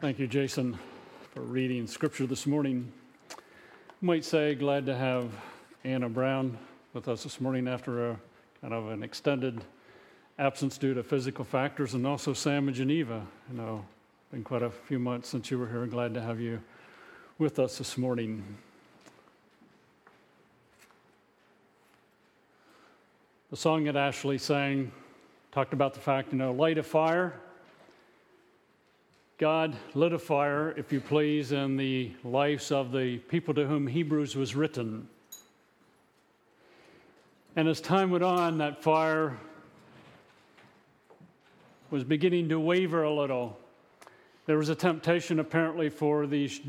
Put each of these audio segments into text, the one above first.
Thank you, Jason, for reading scripture this morning. You might say, glad to have Anna Brown with us this morning after a kind of an extended absence due to physical factors, and also Sam and Geneva. You know, been quite a few months since you were here. Glad to have you with us this morning. The song that Ashley sang talked about the fact, you know, light a fire God lit a fire, if you please, in the lives of the people to whom Hebrews was written. And as time went on, that fire was beginning to waver a little. There was a temptation, apparently, for these,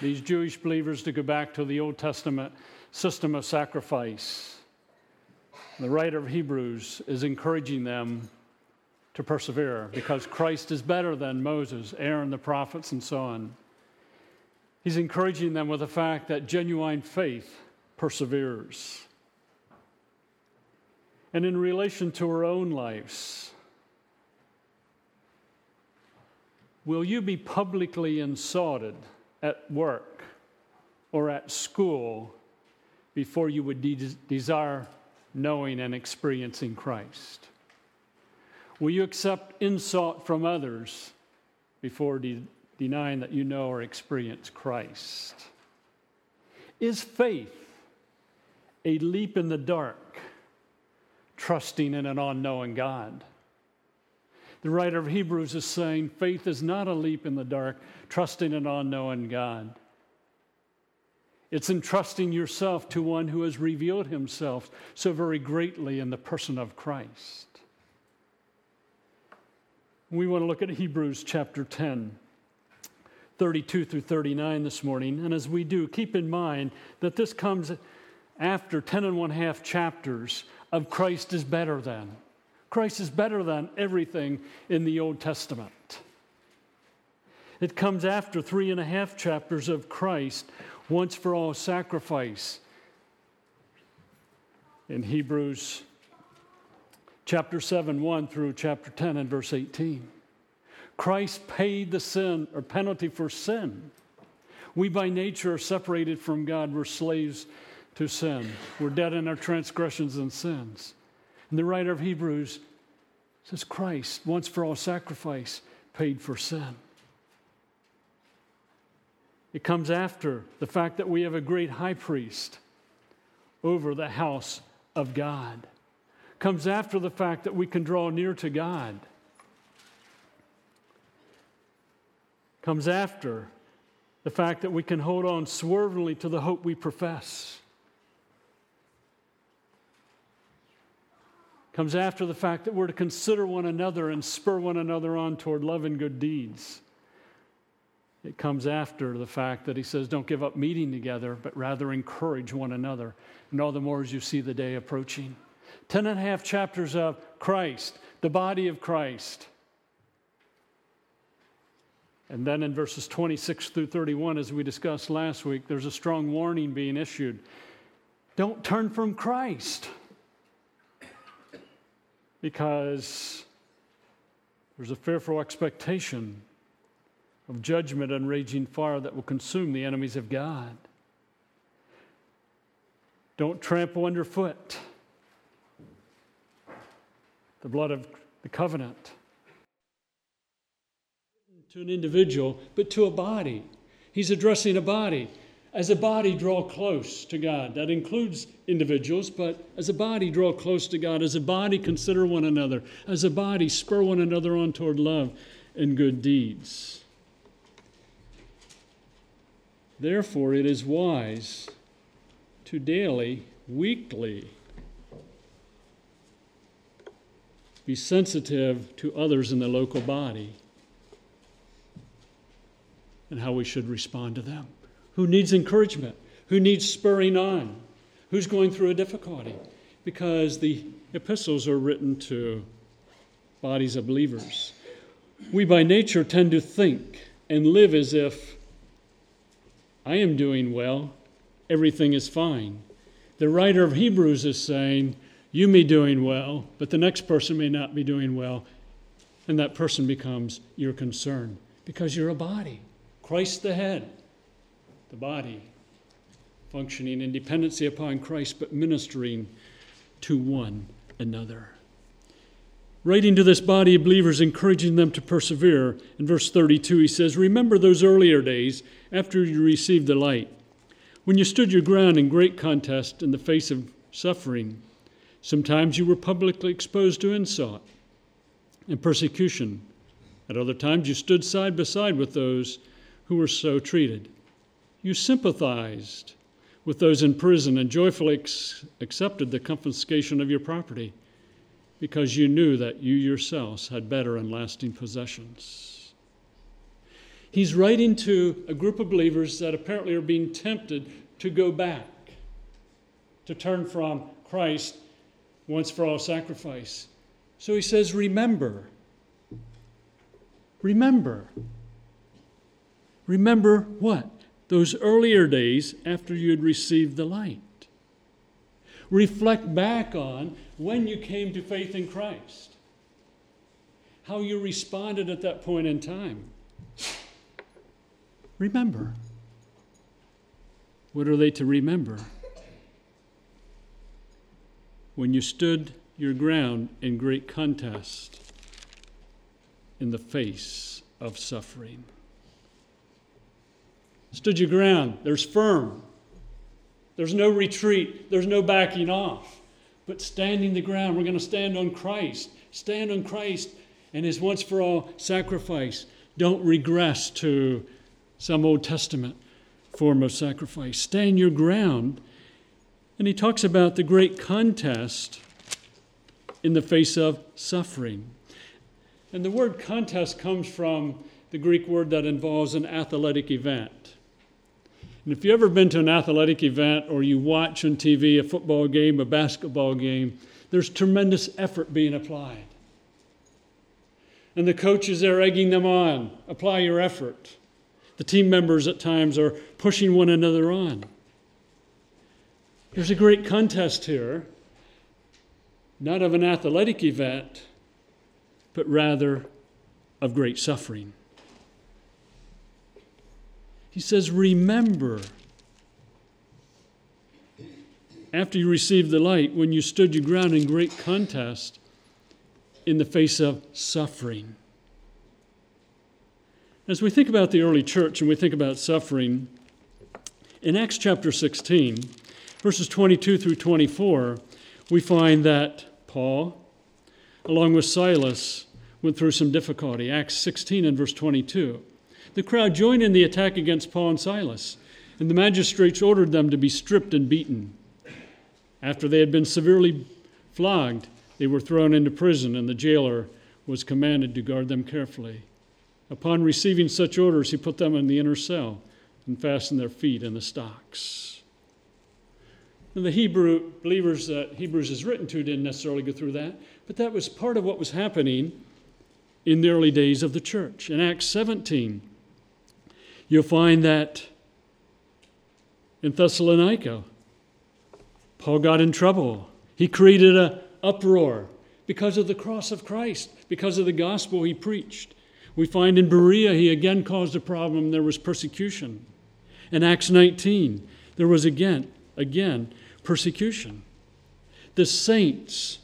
these Jewish believers to go back to the Old Testament system of sacrifice. The writer of Hebrews is encouraging them to persevere because Christ is better than Moses, Aaron, the prophets, and so on. He's encouraging them with the fact that genuine faith perseveres. And in relation to our own lives, will you be publicly insulted at work or at school before you would de- desire knowing and experiencing Christ? Will you accept insult from others before de- denying that you know or experience Christ? Is faith a leap in the dark, trusting in an unknowing God? The writer of Hebrews is saying faith is not a leap in the dark, trusting in an unknown God. It's entrusting yourself to one who has revealed himself so very greatly in the person of Christ. We want to look at Hebrews chapter 10, 32 through 39 this morning. And as we do, keep in mind that this comes after 10 and one half chapters of Christ is better than. Christ is better than everything in the Old Testament. It comes after three and a half chapters of Christ, once for all sacrifice. In Hebrews chapter 7, 1 through chapter 10 and verse 18. Christ paid the sin or penalty for sin. We by nature are separated from God. We're slaves to sin. We're dead in our transgressions and sins. And the writer of Hebrews says Christ, once for all sacrifice, paid for sin. It comes after the fact that we have a great high priest over the house of God comes after the fact that we can draw near to God. Comes after the fact that we can hold on swervingly to the hope we profess. Comes after the fact that we're to consider one another and spur one another on toward love and good deeds. It comes after the fact that he says, don't give up meeting together, but rather encourage one another, and all the more as you see the day approaching. Ten and a half chapters of Christ, the body of Christ. And then in verses 26 through 31, as we discussed last week, there's a strong warning being issued. Don't turn from Christ. Because there's a fearful expectation of judgment and raging fire that will consume the enemies of God. Don't trample underfoot the blood of the covenant. To an individual, but to a body. He's addressing a body. As a body, draw close to God. That includes individuals, but as a body, draw close to God. As a body, consider one another. As a body, spur one another on toward love and good deeds. Therefore, it is wise to daily, weekly, be sensitive to others in the local body and how we should respond to them. Who needs encouragement? Who needs spurring on? Who's going through a difficulty? Because the epistles are written to bodies of believers. We by nature tend to think and live as if I am doing well, everything is fine. The writer of Hebrews is saying, you may be doing well, but the next person may not be doing well, and that person becomes your concern Because you're a body. Christ the head, the body, functioning in dependency upon Christ, but ministering to one another. Writing to this body of believers, encouraging them to persevere, in verse 32, he says, Remember those earlier days after you received the light, when you stood your ground in great contest in the face of suffering. Sometimes you were publicly exposed to insult and persecution. At other times, you stood side by side with those who were so treated. You sympathized with those in prison and joyfully ex- accepted the confiscation of your property because you knew that you yourselves had better and lasting possessions. He's writing to a group of believers that apparently are being tempted to go back, to turn from Christ once for all sacrifice. So he says, Remember. Remember. Remember what? Those earlier days after you had received the light. Reflect back on when you came to faith in Christ, how you responded at that point in time. Remember. What are they to remember? When you stood your ground in great contest in the face of suffering. Stood your ground. There's firm. There's no retreat. There's no backing off. But standing the ground, we're going to stand on Christ. Stand on Christ and his once for all sacrifice. Don't regress to some Old Testament form of sacrifice. Stand your ground. And he talks about the great contest in the face of suffering. And the word contest comes from the Greek word that involves an athletic event. And if you've ever been to an athletic event or you watch on TV a football game, a basketball game, there's tremendous effort being applied. And the coaches are egging them on apply your effort. The team members at times are pushing one another on. There's a great contest here, not of an athletic event, but rather of great suffering. He says, Remember, after you received the light, when you stood your ground in great contest in the face of suffering. As we think about the early church and we think about suffering, in Acts chapter 16, verses 22 through 24, we find that Paul, along with Silas, went through some difficulty. Acts 16 and verse 22. The crowd joined in the attack against Paul and Silas, and the magistrates ordered them to be stripped and beaten. After they had been severely flogged, they were thrown into prison, and the jailer was commanded to guard them carefully. Upon receiving such orders, he put them in the inner cell and fastened their feet in the stocks. And the Hebrew believers that Hebrews is written to didn't necessarily go through that, but that was part of what was happening in the early days of the church. In Acts 17, You'll find that in Thessalonica, Paul got in trouble. He created an uproar because of the cross of Christ, because of the gospel he preached. We find in Berea, he again caused a problem. There was persecution. In Acts 19, there was again, again, persecution. The saints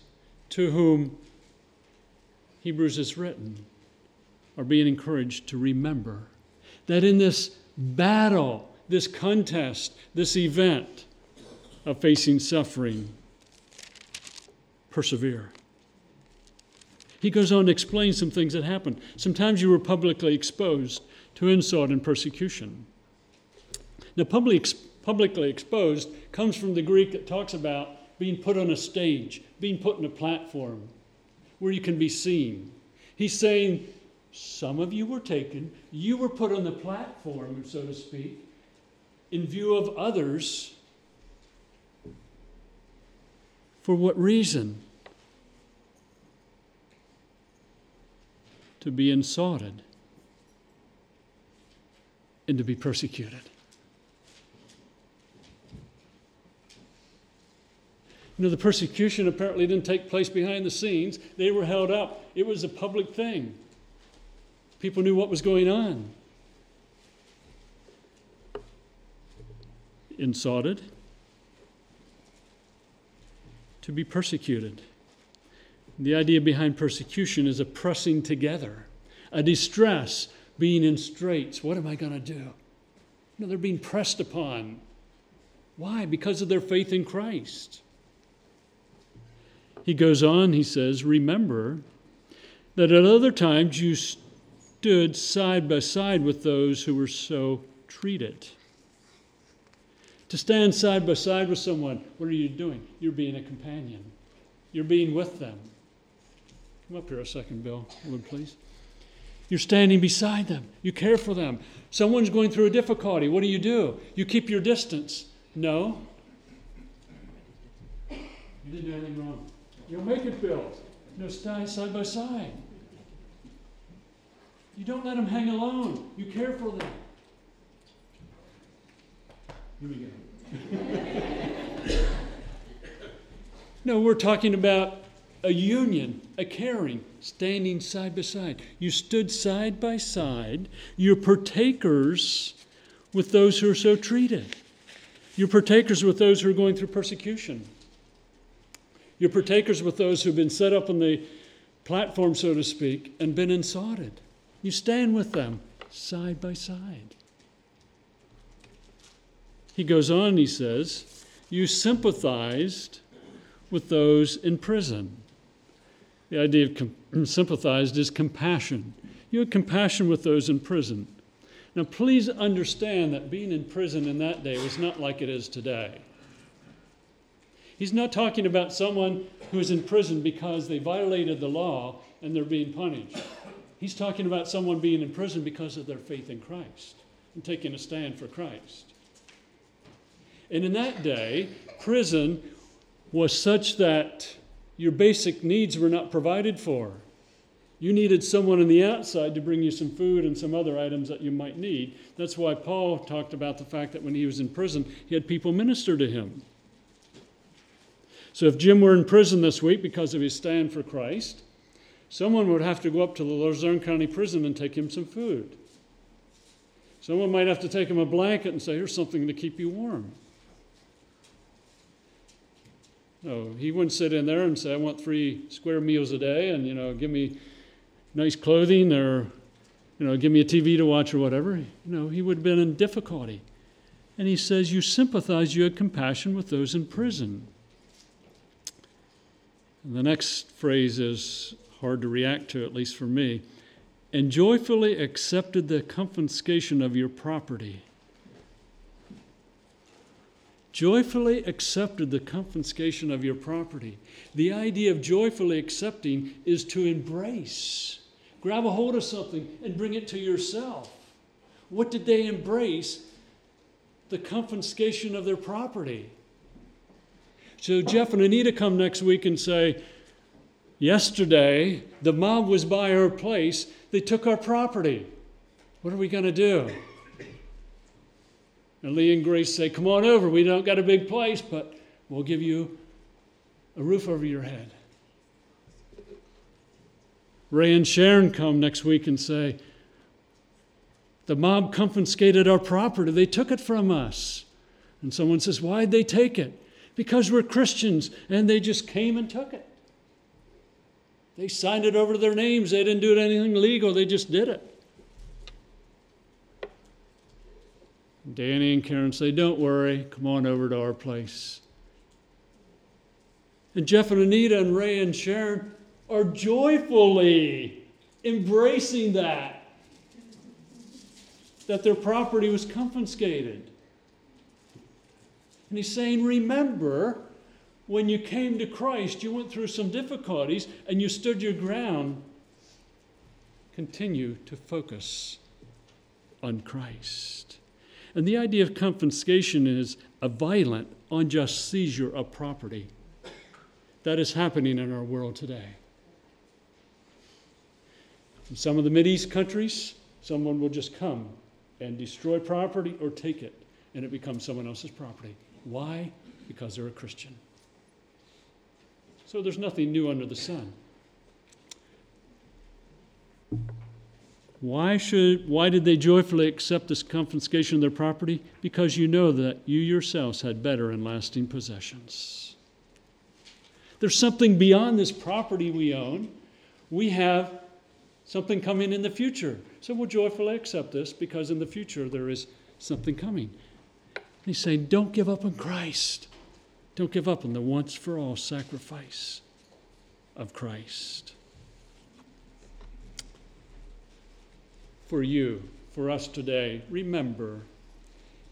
to whom Hebrews is written are being encouraged to remember that in this battle, this contest, this event of facing suffering, persevere. He goes on to explain some things that happened. Sometimes you were publicly exposed to insult and persecution. Now, public, publicly exposed comes from the Greek that talks about being put on a stage, being put on a platform where you can be seen. He's saying some of you were taken, you were put on the platform, so to speak, in view of others. For what reason? To be insulted and to be persecuted. You know, the persecution apparently didn't take place behind the scenes. They were held up. It was a public thing. People knew what was going on. In Sodom, to be persecuted. The idea behind persecution is a pressing together, a distress, being in straits. What am I going to do? You know, they're being pressed upon. Why? Because of their faith in Christ. He goes on, he says, Remember that at other times you stood side by side with those who were so treated. To stand side by side with someone, what are you doing? You're being a companion, you're being with them. Come up here a second, Bill, would please. You're standing beside them. You care for them. Someone's going through a difficulty. What do you do? You keep your distance. No. You didn't do anything wrong. You'll make it, Bill. No, stand side by side. You don't let them hang alone. You care for them. Here we go. no, we're talking about a union, a caring, standing side by side. You stood side by side. You're partakers with those who are so treated. You're partakers with those who are going through persecution. You're partakers with those who've been set up on the platform, so to speak, and been insulted. You stand with them side by side. He goes on, he says, You sympathized with those in prison. The idea of com- sympathized is compassion. You had compassion with those in prison. Now, please understand that being in prison in that day was not like it is today. He's not talking about someone who is in prison because they violated the law and they're being punished. He's talking about someone being in prison because of their faith in Christ and taking a stand for Christ. And in that day, prison was such that your basic needs were not provided for. You needed someone on the outside to bring you some food and some other items that you might need. That's why Paul talked about the fact that when he was in prison, he had people minister to him. So if Jim were in prison this week because of his stand for Christ, someone would have to go up to the Luzerne County Prison and take him some food. Someone might have to take him a blanket and say, Here's something to keep you warm. No, he wouldn't sit in there and say, I want three square meals a day and, you know, give me nice clothing or, you know, give me a TV to watch or whatever. You know, he would have been in difficulty. And he says, You sympathize, you had compassion with those in prison. And the next phrase is hard to react to, at least for me. And joyfully accepted the confiscation of your property joyfully accepted the confiscation of your property. The idea of joyfully accepting is to embrace, grab a hold of something and bring it to yourself. What did they embrace? The confiscation of their property. So Jeff and Anita come next week and say, Yesterday, the mob was by our place. They took our property. What are we going to do? And Lee and Grace say, Come on over. We don't got a big place, but we'll give you a roof over your head. Ray and Sharon come next week and say, The mob confiscated our property. They took it from us. And someone says, Why'd they take it? Because we're Christians and they just came and took it. They signed it over to their names. They didn't do anything legal, they just did it. Danny and Karen say, Don't worry, come on over to our place. And Jeff and Anita and Ray and Sharon are joyfully embracing that, that their property was confiscated. And he's saying, Remember, when you came to Christ, you went through some difficulties and you stood your ground. Continue to focus on Christ. And the idea of confiscation is a violent, unjust seizure of property. That is happening in our world today. In some of the Mideast countries, someone will just come and destroy property or take it, and it becomes someone else's property. Why? Because they're a Christian. So there's nothing new under the sun. Why, should, why did they joyfully accept this confiscation of their property? Because you know that you yourselves had better and lasting possessions. There's something beyond this property we own. We have something coming in the future. So we'll joyfully accept this because in the future there is something coming. He's saying, don't give up on Christ. Don't give up on the once for all sacrifice of Christ. For you, for us today, remember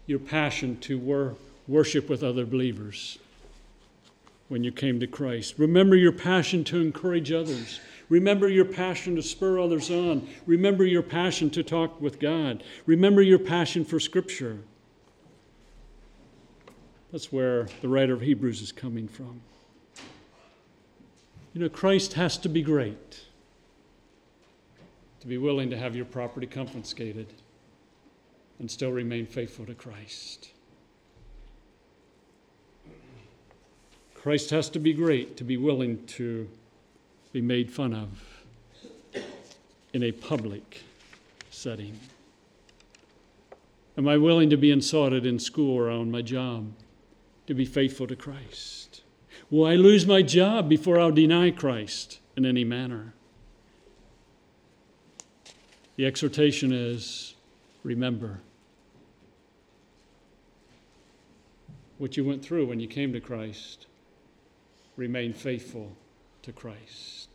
your passion to wor- worship with other believers when you came to Christ. Remember your passion to encourage others. Remember your passion to spur others on. Remember your passion to talk with God. Remember your passion for Scripture. That's where the writer of Hebrews is coming from. You know, Christ has to be great to be willing to have your property confiscated and still remain faithful to Christ. Christ has to be great to be willing to be made fun of in a public setting? Am I willing to be insulted in school or on my job to be faithful to Christ? Will I lose my job before I'll deny Christ in any manner? The exhortation is remember what you went through when you came to Christ. Remain faithful to Christ.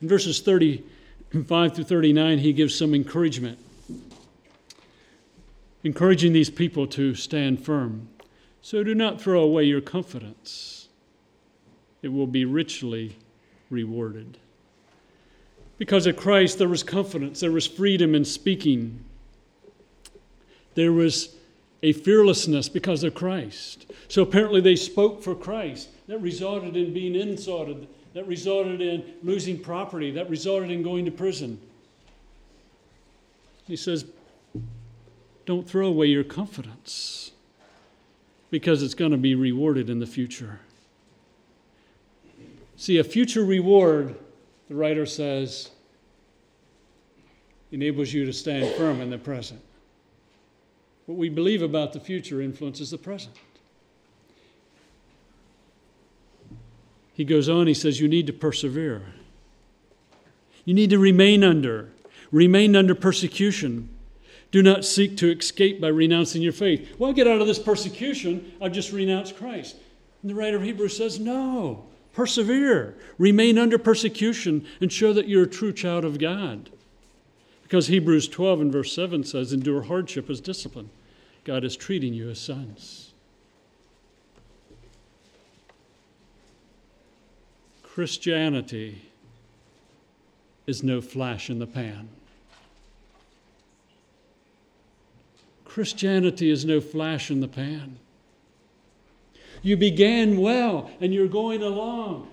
In verses 35 through 39, he gives some encouragement, encouraging these people to stand firm. So do not throw away your confidence, it will be richly rewarded. Because of Christ, there was confidence, there was freedom in speaking, there was a fearlessness because of Christ. So apparently, they spoke for Christ. That resulted in being insulted that resulted in losing property, that resulted in going to prison. He says, Don't throw away your confidence because it's going to be rewarded in the future. See, a future reward, the writer says, enables you to stand firm in the present. What we believe about the future influences the present. he goes on, he says, You need to persevere. You need to remain under, remain under persecution. Do not seek to escape by renouncing your faith. Well, get out of this persecution, I'll just renounce Christ. And the writer of Hebrews says, No, persevere, remain under persecution, and show that you're a true child of God. Because Hebrews 12 and verse 7 says, Endure hardship as discipline. God is treating you as sons. Christianity is no flash in the pan. Christianity is no flash in the pan. You began well and you're going along.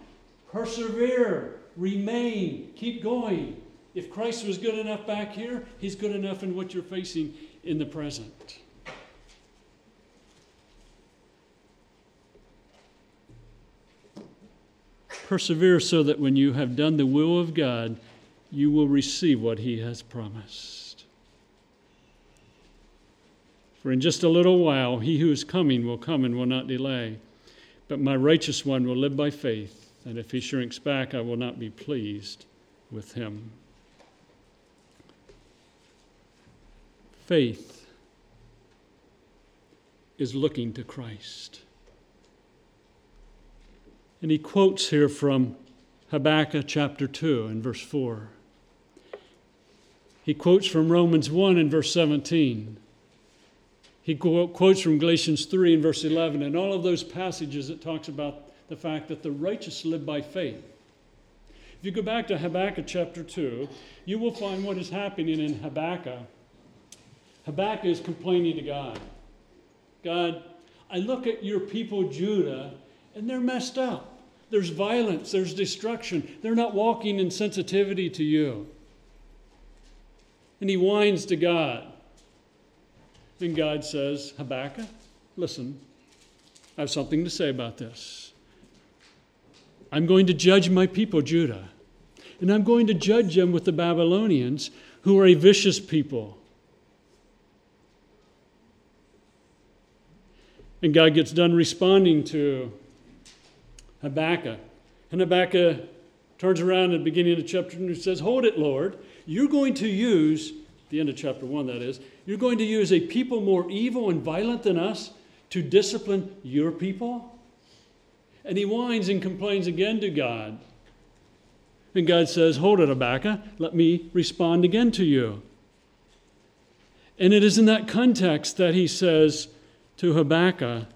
Persevere, remain, keep going. If Christ was good enough back here, he's good enough in what you're facing in the present. Persevere so that when you have done the will of God, you will receive what He has promised. For in just a little while, He who is coming will come and will not delay. But my righteous one will live by faith, and if he shrinks back, I will not be pleased with him. Faith is looking to Christ. And he quotes here from Habakkuk chapter 2 and verse 4. He quotes from Romans 1 and verse 17. He quotes from Galatians 3 and verse 11, and all of those passages it talks about the fact that the righteous live by faith. If you go back to Habakkuk chapter 2, you will find what is happening in Habakkuk. Habakkuk is complaining to God God, I look at your people, Judah, and they're messed up. There's violence, there's destruction. They're not walking in sensitivity to you. And he whines to God. And God says, Habakkuk, listen, I have something to say about this. I'm going to judge my people, Judah. And I'm going to judge them with the Babylonians who are a vicious people. And God gets done responding to Habakkuk. And Habakkuk turns around at the beginning of the chapter and says, Hold it, Lord. You're going to use, the end of chapter 1, that is, you're going to use a people more evil and violent than us to discipline your people? And he whines and complains again to God. And God says, Hold it, Habakkuk. Let me respond again to you. And it is in that context that he says to Habakkuk,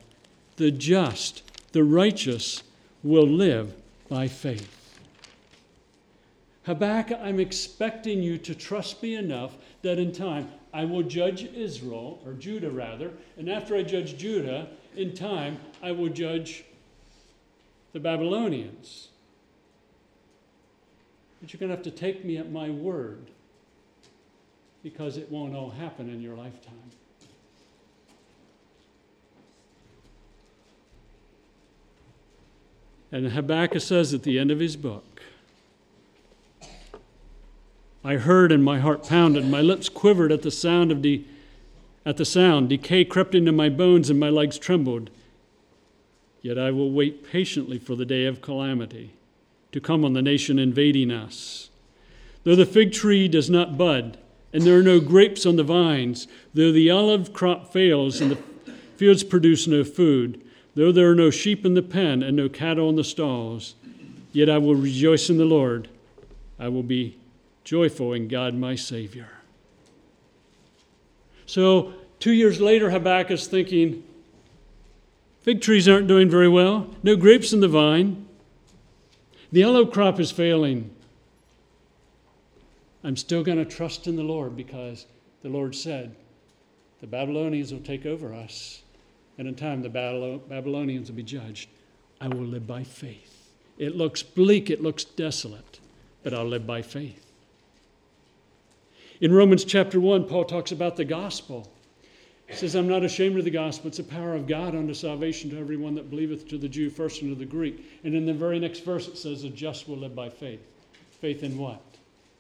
The just, the righteous will live by faith. Habakkuk, I'm expecting you to trust me enough that in time I will judge Israel, or Judah rather, and after I judge Judah, in time I will judge the Babylonians. But you're going to have to take me at my word because it won't all happen in your lifetime. And Habakkuk says at the end of his book, I heard and my heart pounded, my lips quivered at the sound of de- at the sound. Decay crept into my bones and my legs trembled. Yet I will wait patiently for the day of calamity to come on the nation invading us. Though the fig tree does not bud, and there are no grapes on the vines, though the olive crop fails and the fields produce no food, though there are no sheep in the pen and no cattle in the stalls, yet I will rejoice in the Lord. I will be joyful in God my Savior. So, two years later, Habakkuk is thinking, fig trees aren't doing very well, no grapes in the vine, the olive crop is failing. I'm still going to trust in the Lord because the Lord said, the Babylonians will take over us, and in time the Babylonians will be judged. I will live by faith. It looks bleak, it looks desolate, but I'll live by faith. In Romans chapter 1, Paul talks about the gospel. He says, I'm not ashamed of the gospel. It's the power of God unto salvation to everyone that believeth, to the Jew first and to the Greek. And in the very next verse, it says, The just will live by faith. Faith in what?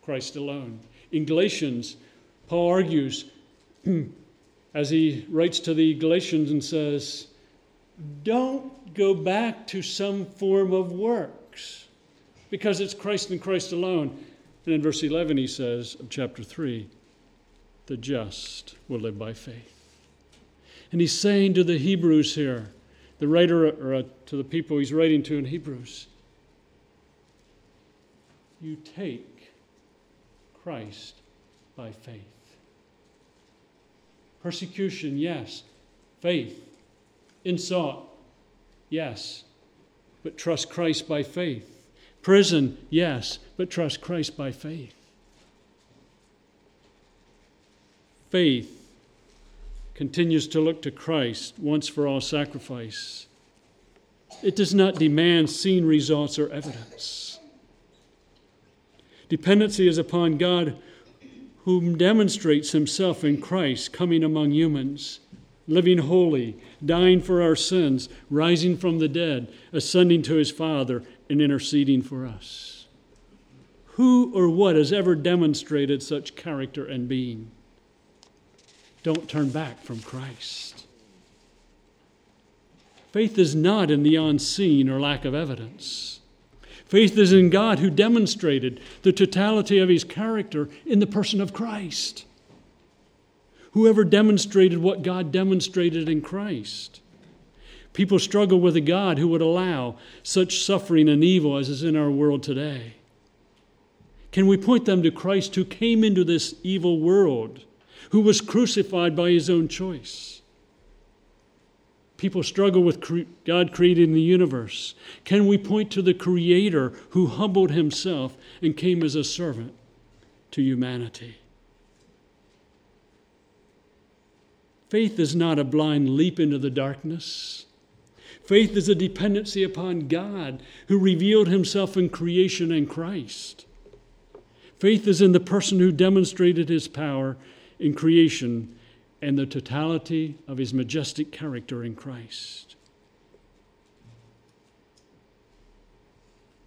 Christ alone. In Galatians, Paul argues, as he writes to the Galatians and says, Don't go back to some form of works, because it's Christ and Christ alone. And in verse 11, he says of chapter 3, the just will live by faith. And he's saying to the Hebrews here, the writer, or uh, to the people he's writing to in Hebrews, you take Christ by faith. Persecution, yes. Faith. Insult, yes. But trust Christ by faith. Prison, yes, but trust Christ by faith. Faith continues to look to Christ once for all sacrifice. It does not demand seen results or evidence. Dependency is upon God, whom demonstrates himself in Christ coming among humans, living holy, dying for our sins, rising from the dead, ascending to his Father, and interceding for us. Who or what has ever demonstrated such character and being? Don't turn back from Christ. Faith is not in the unseen or lack of evidence. Faith is in God who demonstrated the totality of his character in the person of Christ. Whoever demonstrated what God demonstrated in Christ. People struggle with a God who would allow such suffering and evil as is in our world today. Can we point them to Christ who came into this evil world, who was crucified by his own choice? People struggle with cre- God creating the universe. Can we point to the Creator who humbled himself and came as a servant to humanity? Faith is not a blind leap into the darkness. Faith is a dependency upon God who revealed himself in creation and Christ. Faith is in the person who demonstrated his power in creation and the totality of his majestic character in Christ.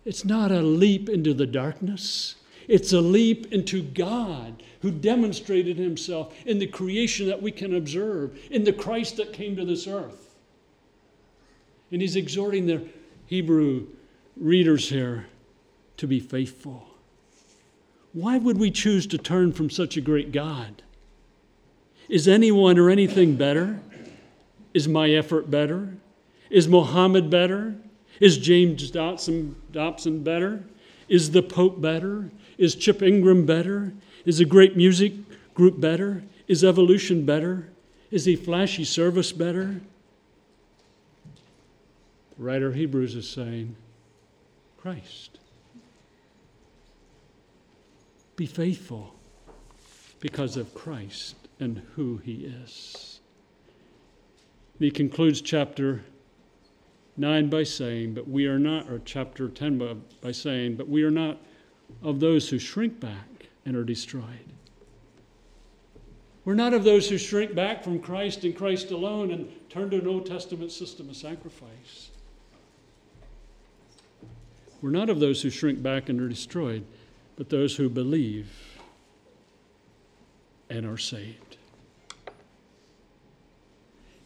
It's not a leap into the darkness. It's a leap into God who demonstrated himself in the creation that we can observe, in the Christ that came to this earth. And he's exhorting the Hebrew readers here to be faithful. Why would we choose to turn from such a great God? Is anyone or anything better? Is my effort better? Is Mohammed better? Is James Dobson, Dobson better? Is the Pope better? Is Chip Ingram better? Is a great music group better? Is evolution better? Is a flashy service better? Writer of Hebrews is saying, Christ. Be faithful because of Christ and who he is. He concludes chapter 9 by saying, But we are not, or chapter 10 by, by saying, But we are not of those who shrink back and are destroyed. We're not of those who shrink back from Christ and Christ alone and turn to an Old Testament system of sacrifice. We're not of those who shrink back and are destroyed, but those who believe and are saved.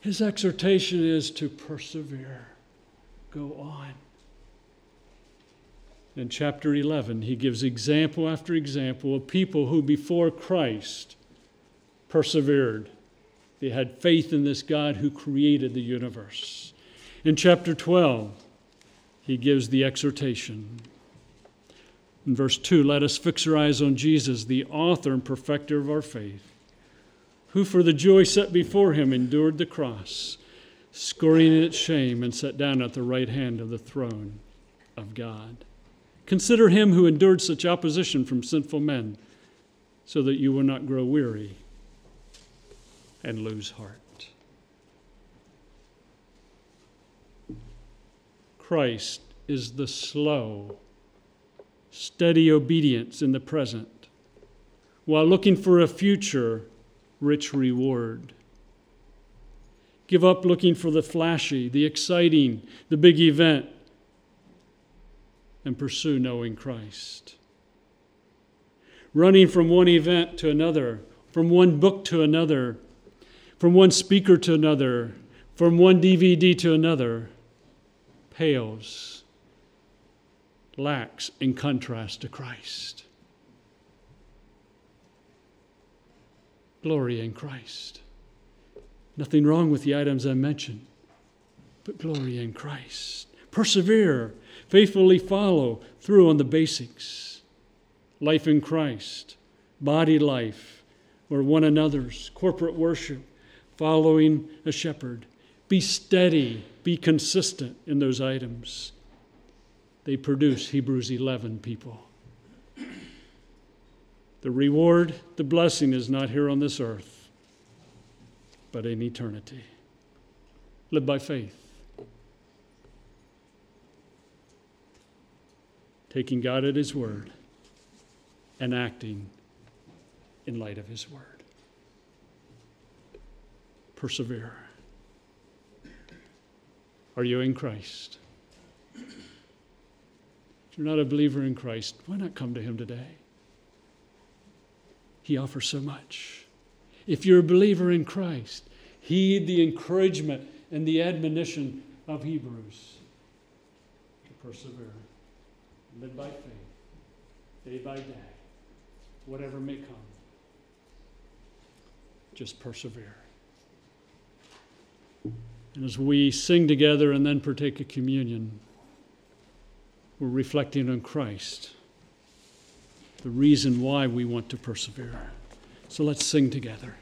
His exhortation is to persevere, go on. In chapter 11, he gives example after example of people who before Christ persevered. They had faith in this God who created the universe. In chapter 12, he gives the exhortation. In verse 2, let us fix our eyes on Jesus, the author and perfecter of our faith, who for the joy set before him endured the cross, scoring its shame, and sat down at the right hand of the throne of God. Consider him who endured such opposition from sinful men, so that you will not grow weary and lose heart. Christ is the slow, steady obedience in the present, while looking for a future rich reward. Give up looking for the flashy, the exciting, the big event, and pursue knowing Christ. Running from one event to another, from one book to another, from one speaker to another, from one DVD to another pales, lacks in contrast to Christ. Glory in Christ. Nothing wrong with the items I mentioned, but glory in Christ. Persevere, faithfully follow through on the basics life in Christ, body life, or one another's, corporate worship, following a shepherd. Be steady be consistent in those items. They produce Hebrews 11 people. The reward, the blessing is not here on this earth, but in eternity. Live by faith. Taking God at His word and acting in light of His word. Persevere. Are you in Christ? If you're not a believer in Christ, why not come to Him today? He offers so much. If you're a believer in Christ, heed the encouragement and the admonition of Hebrews to persevere, live by faith, day by day, whatever may come. Just persevere. And as we sing together and then partake of communion, we're reflecting on Christ, the reason why we want to persevere. So let's sing together.